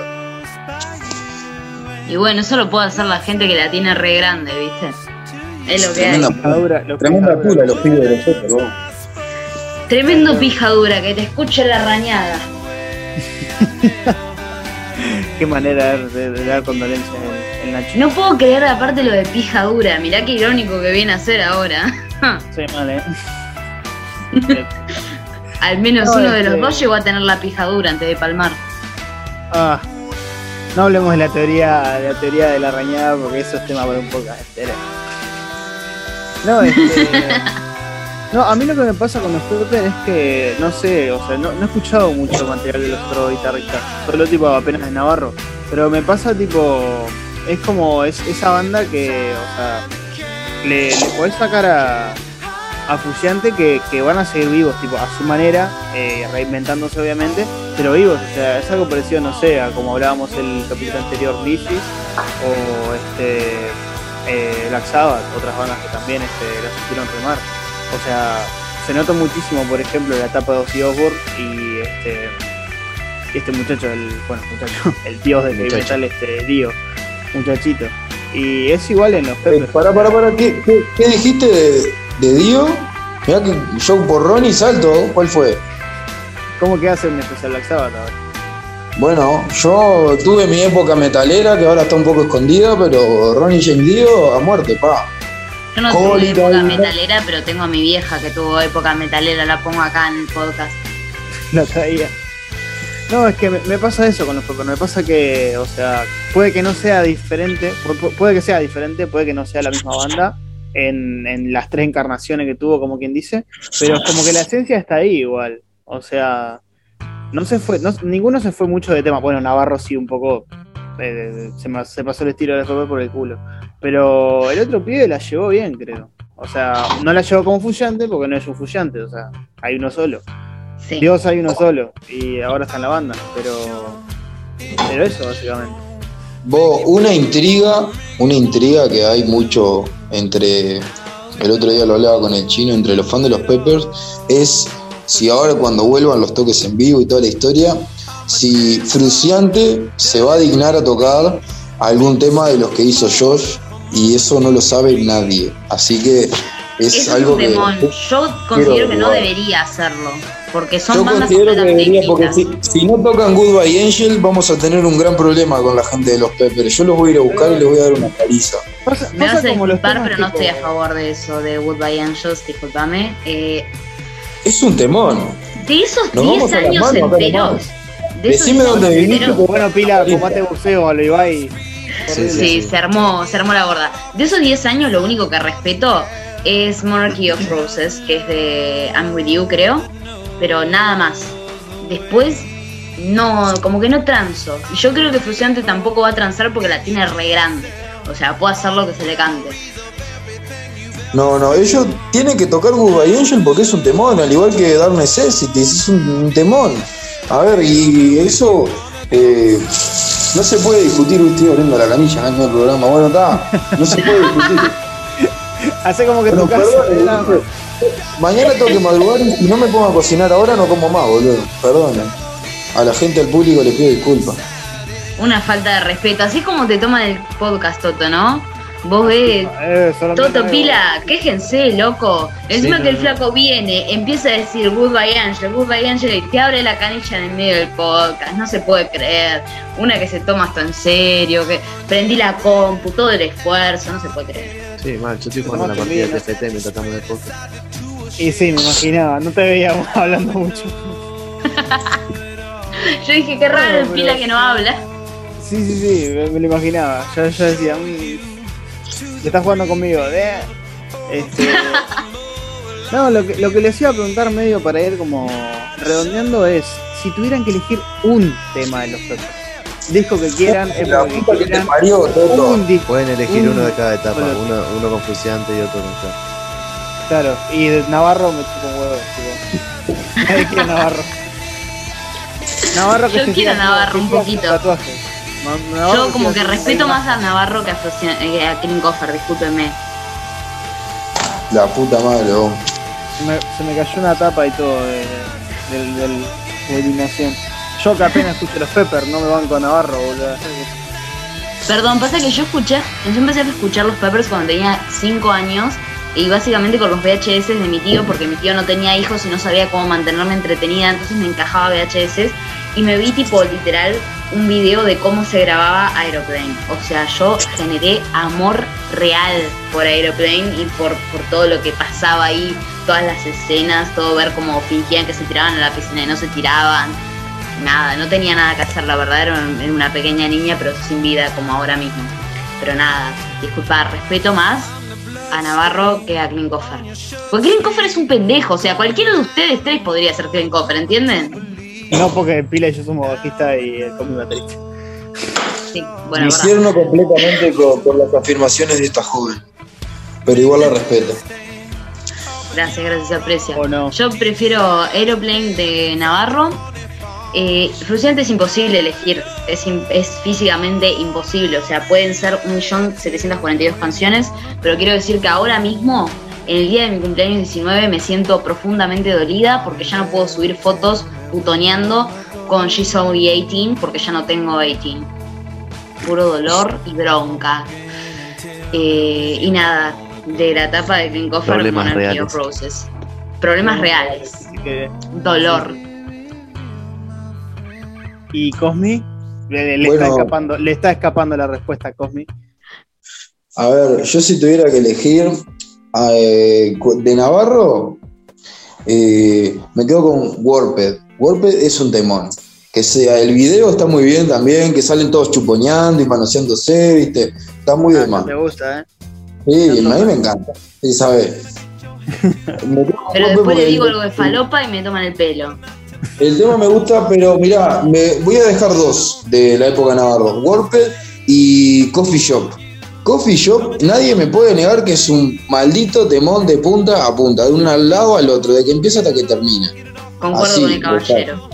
Y bueno, eso lo puede hacer la gente que la tiene re grande, ¿viste? Es lo que hay. Tremenda, Pijadura, lo tremenda pijadura. pula los pibes de los Pepper. vos. Tremendo pijadura, que te escuche la rañada. Qué manera de, de- de dar condolencias el, el Nacho. No puedo creer aparte lo de pijadura. Mirá qué irónico que viene a ser ahora. Sí, mal, eh. Al menos No, uno de este- los dos llegó a tener la pijadura antes de palmar. Ah, no hablemos de la teoría, de la teoría de la rañada porque eso es tema para un podcast entero. No, este. No, a mí lo que me pasa con los Pepper es que, no sé, o sea, no, no he escuchado mucho material de los otros guitarristas, solo tipo apenas de Navarro, pero me pasa tipo, es como es, esa banda que, o sea, le, le podés sacar a, a Fusiante que, que van a seguir vivos, tipo, a su manera, eh, reinventándose obviamente, pero vivos, o sea, es algo parecido, no sé, a como hablábamos el capítulo anterior, Lizzy, o este, eh, Black Sabbath, otras bandas que también este, las supieron remar. O sea, se nota muchísimo, por ejemplo, la etapa de Ozzy Osbourne y este, y este muchacho, el, bueno, muchacho, el heavy Muchacho. metal, este, Dio, muchachito. Y es igual en los Eh, Peppers. pará, pará, pará. ¿Qué, qué, qué dijiste de, de Dio? Mirá que show porrón y salto. ¿Cuál fue? ¿Cómo que hace un especial Black Sabbath ahora? Bueno, yo tuve mi época metalera que ahora está un poco escondida, pero Ronnie James Dio a muerte, pa. Yo no ¿Cómo tuve época metalera, pero tengo a mi vieja que tuvo época metalera, la pongo acá en el podcast. La traía. No, es que me, pasa eso con los Peppers. Me pasa que, o sea, puede que no sea diferente, pu- pu- puede que sea diferente, puede que no sea la misma banda en, en las tres encarnaciones que tuvo, como quien dice, pero es como que la esencia está ahí igual. O sea, no se fue, no- ninguno se fue mucho de tema. Bueno, Navarro sí un poco eh, se, pasó el estilo de Peppers por el culo. Pero el otro pibe la llevó bien, creo. O sea, no la llevó como fuyante porque no es un fuyante, o sea, hay uno solo. Sí. Dios hay uno solo y ahora está en la banda, pero pero eso básicamente. Vos, una intriga, una intriga que hay mucho entre, el otro día lo hablaba con el chino, entre los fans de los Peppers, es si ahora cuando vuelvan los toques en vivo y toda la historia, si Fruciante se va a dignar a tocar algún tema de los que hizo Josh y eso no lo sabe nadie. Así que es Es algo un que... temón. Yo considero que no debería hacerlo. Porque son Yo bandas considero que debería, porque si, no tocan Goodbye Angel, vamos a tener un gran problema con la gente de los Peppers. Yo los voy a ir a buscar y les voy a dar una paliza. Pasa, Me vas a disculpar, pero no estoy a favor de eso, de Goodbye Angels, discúlpame. Eh, Es un temón. de esos Nos 10 vamos a las años enteros. De esos Decime 10 dónde viniste, enteros, Bueno, Pila, combate buceo lo Ibai. Sí, Sí, se armó, se armó la gorda. De esos 10 años, lo único que respeto es Monarchy of Roses, que es de I'm With You, creo. Pero nada más. Después, no, como que no transo. Y yo creo que Fruciante tampoco va a transar porque la tiene re grande. O sea, puede hacer lo que se le cante. No, no, ellos tienen que tocar Goodbye Angel porque es un temón, al igual que Dark Necessities, es un, un temón. A ver, y eso eh, no se puede discutir, estoy abriendo la canilla en el programa, bueno, está, no se puede discutir. Hace como que Bueno, tu casa. Mañana tengo que madrugar y si no me pongo a cocinar ahora no como más, boludo. Perdón. A la gente, al público le pido disculpas. Una falta de respeto. Así como te toman el podcast, Toto, ¿no? Vos ves Eh, Toto Pila, quéjense, loco. Encima Sí, que el no. flaco viene, empieza a decir Goodbye Angel, Goodbye Angel y te abre la canilla en el medio del podcast. No se puede creer. Una que se toma esto en serio, que prendí la compu, todo el esfuerzo, no se puede creer. Sí, mal, yo estoy jugando una partida de TFT mientras estamos el podcast. Y sí, me imaginaba, no te veíamos hablando mucho. Yo dije, qué raro el Pila que no habla. Sí, sí, sí, me, me lo imaginaba. Yo, yo decía, "Mm, le estás jugando conmigo. eh". Este, no, lo que, lo que les iba a preguntar medio para ir como redondeando es, si tuvieran que elegir un tema de los Peppers, disco que quieran, La época que que te quieran, parió, Toto. un disco, Pueden elegir Un- uno de cada etapa, bueno. uno, uno con Fruciante y otro con claro, y de Navarro me chupo un huevo, tipo. Nadie quiere Navarro. Navarro que Yo se quiero Navarro que un poquito. tatuajes. Navarro Yo como que respeto más a Navarro que a, Fruci- eh, que a discúlpenme. La puta madre, vos. Se me, se me cayó una tapa y todo de, del- del- de eliminación. Yo que apenas escucho los Pepper, no me banco a Navarro, boludo. Perdón, pasa que yo escuché, yo empecé a escuchar los Peppers cuando tenía 5 años y básicamente con los VHS de mi tío, porque mi tío no tenía hijos y no sabía cómo mantenerme entretenida, entonces me encajaba VHS y me vi tipo literal un video de cómo se grababa Aeroplane. O sea, yo generé amor real por Aeroplane y por, por todo lo que pasaba ahí, todas las escenas, todo ver cómo fingían que se tiraban a la piscina y no se tiraban. Nada, no tenía nada que hacer, la verdad, era un- era una pequeña niña, pero sin vida, como ahora mismo. Pero nada, disculpa, respeto más a Navarro que a Klinkofer. Porque Klinkofer es un pendejo, o sea, cualquiera de ustedes tres podría ser Klinkofer, ¿entienden? No porque Pila y yo somos bajista y el Comi baterista. Sí, bueno. Disierno completamente con, con las afirmaciones de esta joven. Pero igual la respeto. Gracias, gracias, aprecia. ¿O no? Yo prefiero Aeroplane de Navarro. Eh, Fruciante es imposible elegir, es, es físicamente imposible, o sea, pueden ser 1.742 canciones, pero quiero decir que ahora mismo, en el día de mi cumpleaños 19, me siento profundamente dolida porque ya no puedo subir fotos putoneando con She's Only 18 porque ya no tengo 18. Puro dolor y bronca. Eh, y nada, de la etapa de Klinkofer Problemas Monarchy of reales. Roses. Problemas reales. Dolor. ¿Y Cosmi? Le, le Bueno. está escapando, le está escapando la respuesta a Cosmi. A ver, yo si tuviera que elegir eh, de Navarro, eh, me quedo con Warped. Warped es un temón. que sea, el video está muy bien también, que salen todos chuponeando y manoseándose, ¿viste? Está muy Ah, de más. ¿Te gusta, eh? Sí, a mí me encanta. Sí, sabes. Pero después le digo algo de falopa y me toman el pelo. El tema me gusta, pero mirá, me voy a dejar dos de la época Navarro: Warped y Coffee Shop. Coffee Shop, nadie me puede negar que es un maldito temón de punta a punta, de un al lado al otro, de que empieza hasta que termina. Concuerdo Así, con el caballero.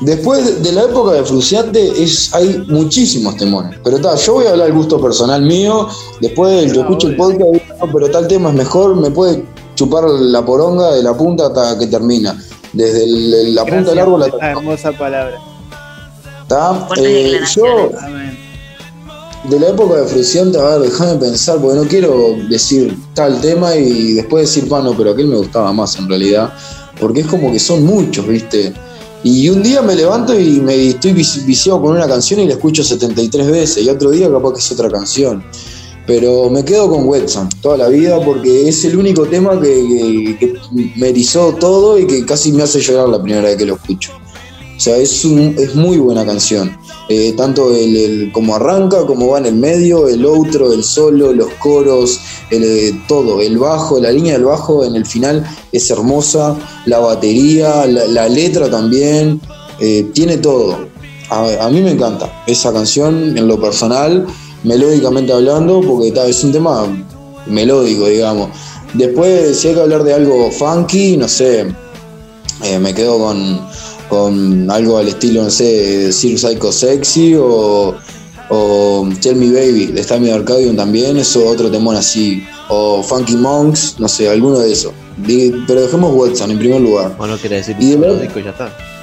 Después de, la época de Fruciante es, hay muchísimos temones. Pero tal, yo voy a hablar del gusto personal mío. Después del que escucho el podcast, digo, "No, pero tal tema es mejor, me puede chupar la poronga de la punta hasta que termina. Desde el- la punta del árbol hasta esa hermosa palabra. ¿Está? Eh, yo, de la época de Fruciante, a ver, déjame pensar, porque no quiero decir tal tema y después decir, bueno, pero aquel me gustaba más en realidad, porque es como que son muchos, ¿viste? Y un día me levanto y me estoy vici- viciado con una canción y la escucho 73 veces, y otro día capaz que es otra canción. Pero me quedo con Wetson toda la vida porque es el único tema que, que- que me erizó todo y que casi me hace llorar la primera vez que lo escucho. O sea, es, un- es muy buena canción. Eh, tanto el, el- como arranca, como va en el medio, el outro, el solo, los coros, el, eh, todo, el bajo, la línea del bajo en el final es hermosa, la batería, la, la letra también, eh, tiene todo. A, a mí me encanta esa canción en lo personal, melódicamente hablando, porque es un tema melódico, digamos. Después, si hay que hablar de algo funky, no sé, eh, me quedo con, con algo al estilo, no sé, Sir Psycho Sexy o, o Tell Me Baby de Stammy Arcadium también, eso otro temón así. O Funky Monks, no sé, alguno de esos. Pero dejemos Watson en primer lugar. O no quiere decir Y de verdad- ya está.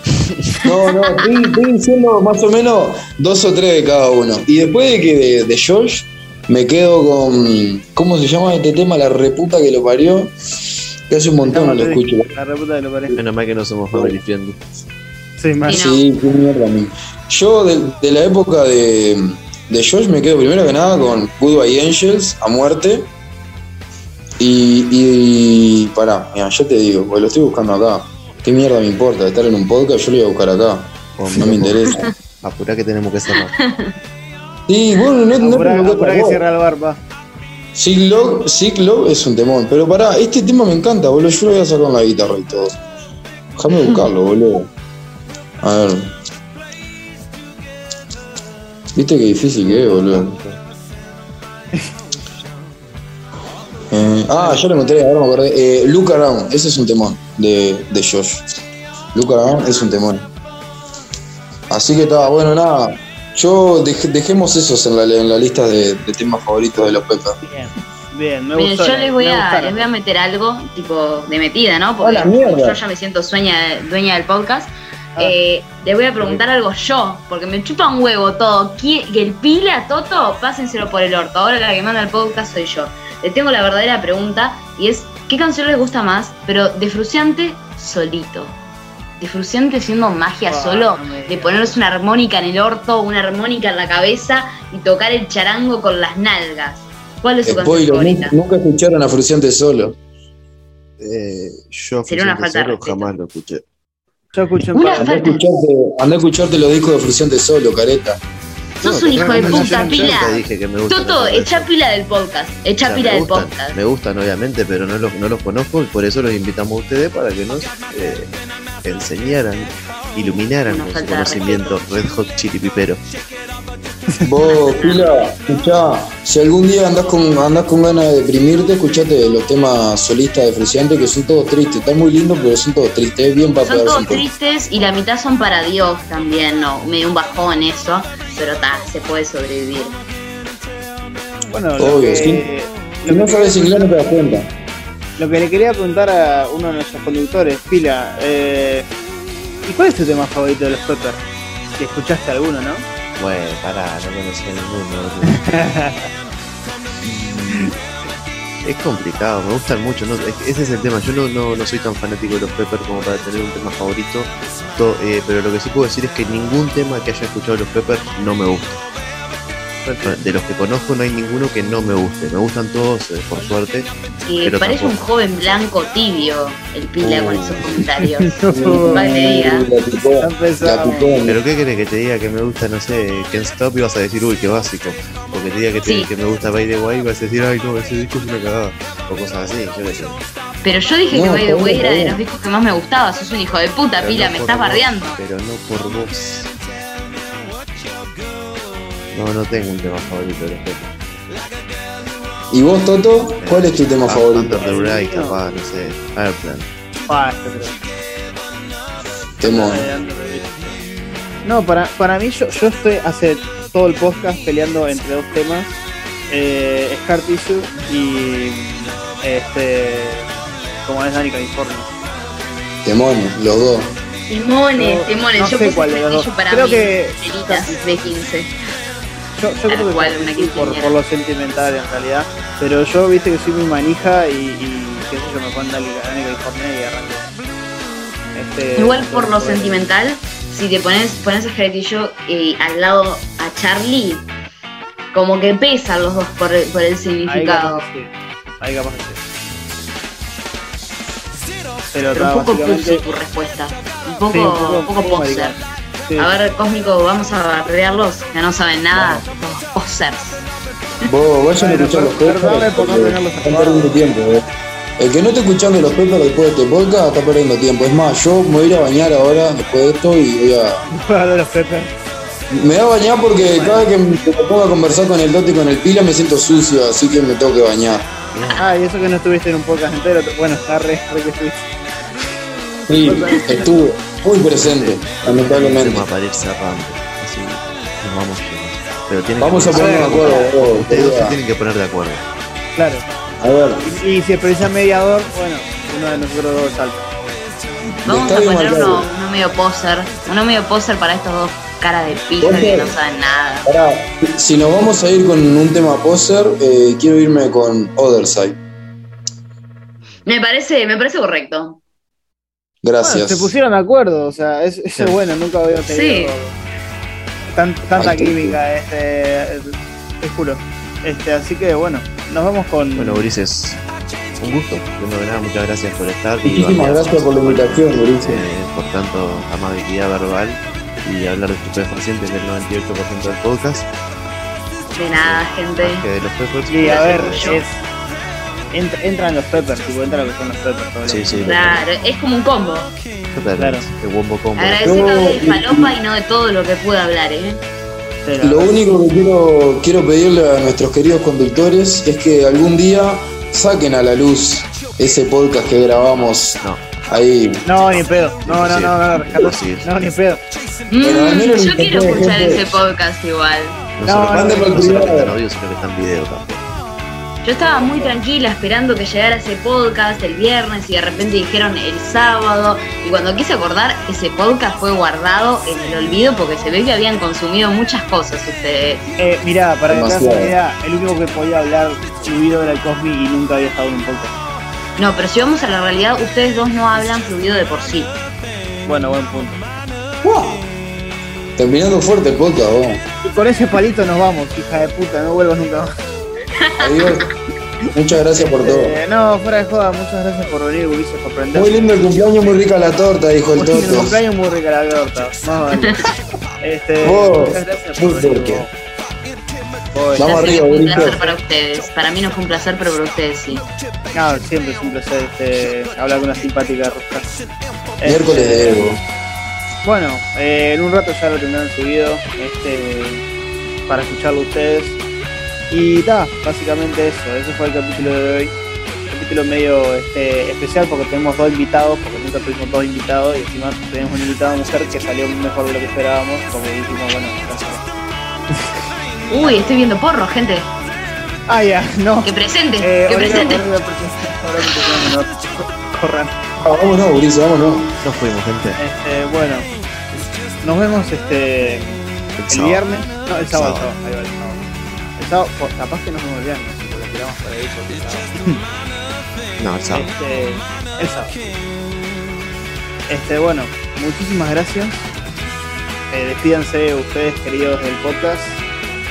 No, no, estoy, estoy diciendo más o menos dos o tres de cada uno. Y después de que de, de Josh, me quedo con. ¿Cómo se llama este tema? La reputa que lo parió. Que hace un montón no lo escucho. La reputa de lo parece. Menos mal que no somos family friendly. Sí, más. Sí, qué mierda a mí. Yo de, de la época de, de Josh me quedo primero que nada con Goodbye Angels a muerte. Y, y pará, mira, yo te digo, porque lo estoy buscando acá. ¿Qué mierda me importa? Estar en un podcast, yo lo voy a buscar acá. No me interesa. Apurá que tenemos que cerrar. Sí, bueno, no, no Apurá, que apurá que cierra el bar, va. Love es un temón. Pero pará, este tema me encanta, boludo. Yo lo voy a sacar con la guitarra y todo. Déjame buscarlo, boludo. A ver. ¿Viste qué difícil que es, boludo? Ah, ya lo encontré, ahora me acordé. Eh, Look Around, ese es un temón de, de Josh. Look Around es un temón. Así que está, bueno, nada. Yo dej- dejemos esos en la, en la lista de, de temas favoritos de los Peppers. Bien, bien, me Miren, gustó. yo les voy, me a, les voy a meter algo, tipo, de metida, ¿no? ¡A Porque yo ya me siento sueña, dueña del podcast. Ah. Eh, les voy a preguntar algo yo, porque me chupa un huevo todo. Que el pila, Toto, pásenselo por el orto. Ahora la que manda el podcast soy yo. Les tengo la verdadera pregunta y es: ¿qué canción les gusta más? Pero de Fruciante solito. De Fruciante siendo magia Ah, solo, no de ponerse una armónica en el orto, una armónica en la cabeza y tocar el charango con las nalgas. ¿Cuál es su canción Spoiler, favorita? nunca, escucharon a Fruciante solo. Eh, yo Sería una Fruciante falta de Solo jamás lo escuché. Yo escuché un par. Andá a escucharte, andá a escucharte los discos de Fruciante solo, careta. Sos No, un hijo de puta, pila. dije que me Toto, echa pila del podcast. O Echa sea, pila del gustan, podcast. me gustan obviamente, pero no los, no los conozco y por eso los invitamos a ustedes para que nos eh, enseñaran, iluminaran Una con su conocimiento Red Hot Chili Pipero. Vos, Pila, escuchá, si algún día andás con, andás con ganas de deprimirte, escuchate los temas solistas de Fruciante que son todos tristes. Están muy lindos, pero son todos tristes. Es bien para Son todos tristes y la mitad son para Dios también, ¿no? Medio un bajón eso, pero ta, se puede sobrevivir. Bueno, lo Obvio, que, sí. lo Si no que sabes inglés, no te das cuenta. Lo que le quería preguntar a uno de nuestros conductores, Pila, eh, ¿y cuál es tu tema favorito de los Peppers? Si escuchaste alguno, ¿no? Bueno, pará, no conocía ninguno. es complicado, me gustan mucho. Ese es el tema. Yo no, no, no soy tan fanático de los Peppers como para tener un tema favorito. To- eh, pero lo que sí puedo decir es que ningún tema que haya escuchado los Peppers no me gusta. De los que conozco no hay ninguno que no me guste. Me gustan todos, eh, por suerte. Y Pero parece un joven blanco tibio el pila con esos comentarios. No. Ya. Pero ¿qué querés que te diga que me gusta, no sé, Can't Stop y vas a decir, uy, qué básico? O que te diga que, te- Sí. que me gusta By the Way y vas a decir, ay, no, ese disco es una cagada. O cosas así, yo qué sé. Pero yo dije No, que By the Way era de los discos que más me gustaba. Sos un hijo de puta, Pero pila, no me estás vos, bardeando. Pero no por vos. No, no tengo un tema favorito de los Peppers. ¿Y vos, Toto? ¿Cuál es tu tema Ah, favorito? Under the capaz, no sé, Airplane. Ah, este creo. Temón. No, para, para mí yo, yo estoy hace todo el podcast peleando entre dos temas. Eh, Scar Tissue y este como es Dani California. Temones, los dos. Timones, No- timones. no yo puse cuál de los Castillo dos. para Creo mí. que- Elitas B15. Yo, creo que cual, una por, lo sentimental en realidad. Pero yo viste que soy muy manija y, y qué sé yo, me Dani Dani California y arranco. Este, Igual por lo bueno. sentimental, si te pones, pones a Castillo y al lado a Charlie, como que pesan los dos por el, por el Ahí significado. Ahí capaz que sí. Pero, un poco pussy tu respuesta. Un poco, Sí, un poco, poser. maricón. Sí. A ver, Cósmico, vamos a bardearlos, que no saben nada. Los posers. Vos vayan a escuchar los Peppers. Están perdiendo tiempo, eh. El que no esté escuchando los Peppers después de este podcast está perdiendo tiempo. Es más, yo me voy a ir a bañar ahora después de esto y voy a. Los Peppers. Me voy a bañar porque cada vez que me pongo a conversar con el Totti y con el Pila me siento sucio, así que me tengo que bañar. Ah, y eso que no estuviste en un podcast entero. Bueno, está re, re que estuviste. Sí, estuve muy presente, lamentablemente. ir cerrando. Así nos vamos. Pero tienen Vamos que a poner de acuerdo. vos, Ustedes dos se tienen que poner de acuerdo. Claro. A ver, Y, y si precisa mediador, bueno, uno de nosotros dos salta. Vamos a poner uno, uno medio poser. Uno medio poser para estos dos caras de pija ¿Por que no saben nada. pará. Si nos vamos a ir con un tema poser, eh, quiero irme con Other Side. Me parece, me parece correcto. Gracias. Bueno, se pusieron de acuerdo, o sea, es, eso es bueno, nunca había tenido Sí. tan- tanta química, este, te juro. Este, así que bueno, nos vamos con. Bueno, Ulises, un gusto. Primero nada, muchas gracias por estar. y Muchísimas gracias por la invitación, Mauricio. eh, por tanto amabilidad verbal y hablar de estupefacientes del 98% del podcast. De nada, gente. Que de los. Sí, a ver, Yo. es. Entra, entran los Peppers, tipo, entra lo que son los Peppers. todo Sí, sí, Claro, es como un combo. Claro. El Wombo Combo. Yo- hable de falopa y no de todo lo que pude hablar, ¿eh? pero- Lo único que quiero, quiero pedirle a nuestros queridos conductores es que algún día saquen a la luz ese podcast que grabamos No, ahí. No, ni pedo. No, no, no, no. No, ni pedo. Mm, yo quiero escuchar gente- ese podcast igual. no, No, no, no, no, no, que está en no. Yo estaba muy tranquila esperando que llegara ese podcast el viernes y de repente dijeron el sábado. Y cuando quise acordar, ese podcast fue guardado en el olvido porque se ve que habían consumido muchas cosas ustedes. Eh, mirá, para que te idea, el único que podía hablar fluido era el Cosmi y nunca había estado en un podcast. No, pero si vamos a la realidad, ustedes dos no hablan fluido de por sí. Bueno, buen punto. Terminando fuerte el podcast, vos. Y con ese palito nos vamos, hija de puta, no vuelvas nunca más. Adiós. Muchas gracias por todo. Eh, no, fuera de joda, muchas gracias por venir, Ulises, por aprender. Muy lindo el cumpleaños, muy rica la torta, dijo el Muy lindo Toto. cumpleaños muy rica la torta. Más vale. Este, Vos, muchas gracias muy por venir. vos. Vamos arriba, un Ulises. placer para ustedes. Para mí no fue un placer, pero para ustedes sí. No, siempre es un placer este, hablar con una simpática rosca. Miércoles de Este, Evo. Bueno, eh, en un rato ya lo tendrán subido este, para escucharlo ustedes. Y nada, básicamente eso. Ese fue el capítulo de hoy. Un capítulo medio este, especial porque tenemos dos invitados, porque nunca tuvimos dos invitados y encima tenemos un invitado mujer que salió mejor de lo que esperábamos, porque dijimos, bueno, gracias. Uy, estoy viendo porro, gente. Ah, ya, no. Que presente, Eh, que presente. corran. Ah, vámonos, Ulises, vámonos. Nos fuimos, gente. Este, bueno, nos vemos este El viernes. No, el sábado, el Sábado. sábado. Ahí va, el sábado. Pues, capaz que nos vemos el viernes, porque lo tiramos por ahí. Porque el sábado. No, el sábado. Este, el sábado. Este, bueno, muchísimas gracias. Eh, despídanse ustedes, queridos del podcast.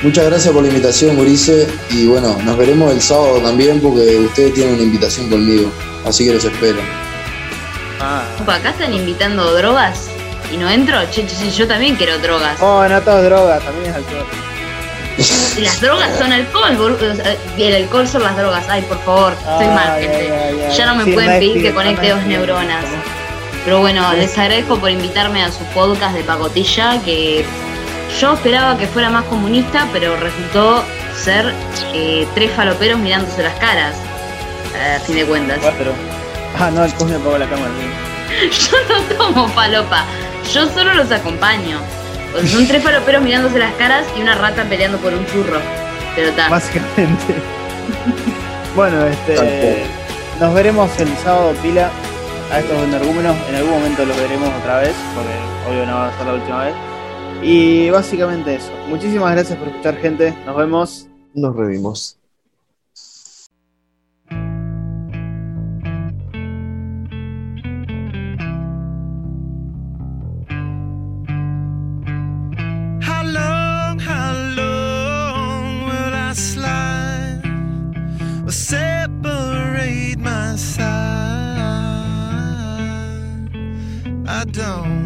Muchas gracias por la invitación, Gurice. Y bueno, nos veremos el sábado también porque ustedes tienen una invitación conmigo. Así que los espero. Ah. Acá están invitando drogas y no entro. Che, che, che, yo también quiero drogas. Oh, no todo es droga, también es alcohol. Y Las drogas son alcohol, Y el alcohol son las drogas. Ay, por favor, estoy Ay, mal, gente. Ya no me Sí, pueden pedir que conecte dos neuronas. Pero bueno, les agradezco por invitarme a su podcast de pacotilla, que yo esperaba que fuera más comunista, pero resultó ser eh, tres faloperos mirándose las caras, a fin de cuentas. Cuatro. Ah, no, el Cus me apagó la cámara. Yo no tomo falopa, yo solo los acompaño. Sea, son tres faloperos mirándose las caras y una rata peleando por un churro. Pero está. Básicamente. bueno, este. Nos veremos el sábado, pila. A estos energúmenos. En algún momento los veremos otra vez. Porque obvio no va a ser la última vez. Y básicamente eso. Muchísimas gracias por escuchar, gente. Nos vemos. Nos revimos. don't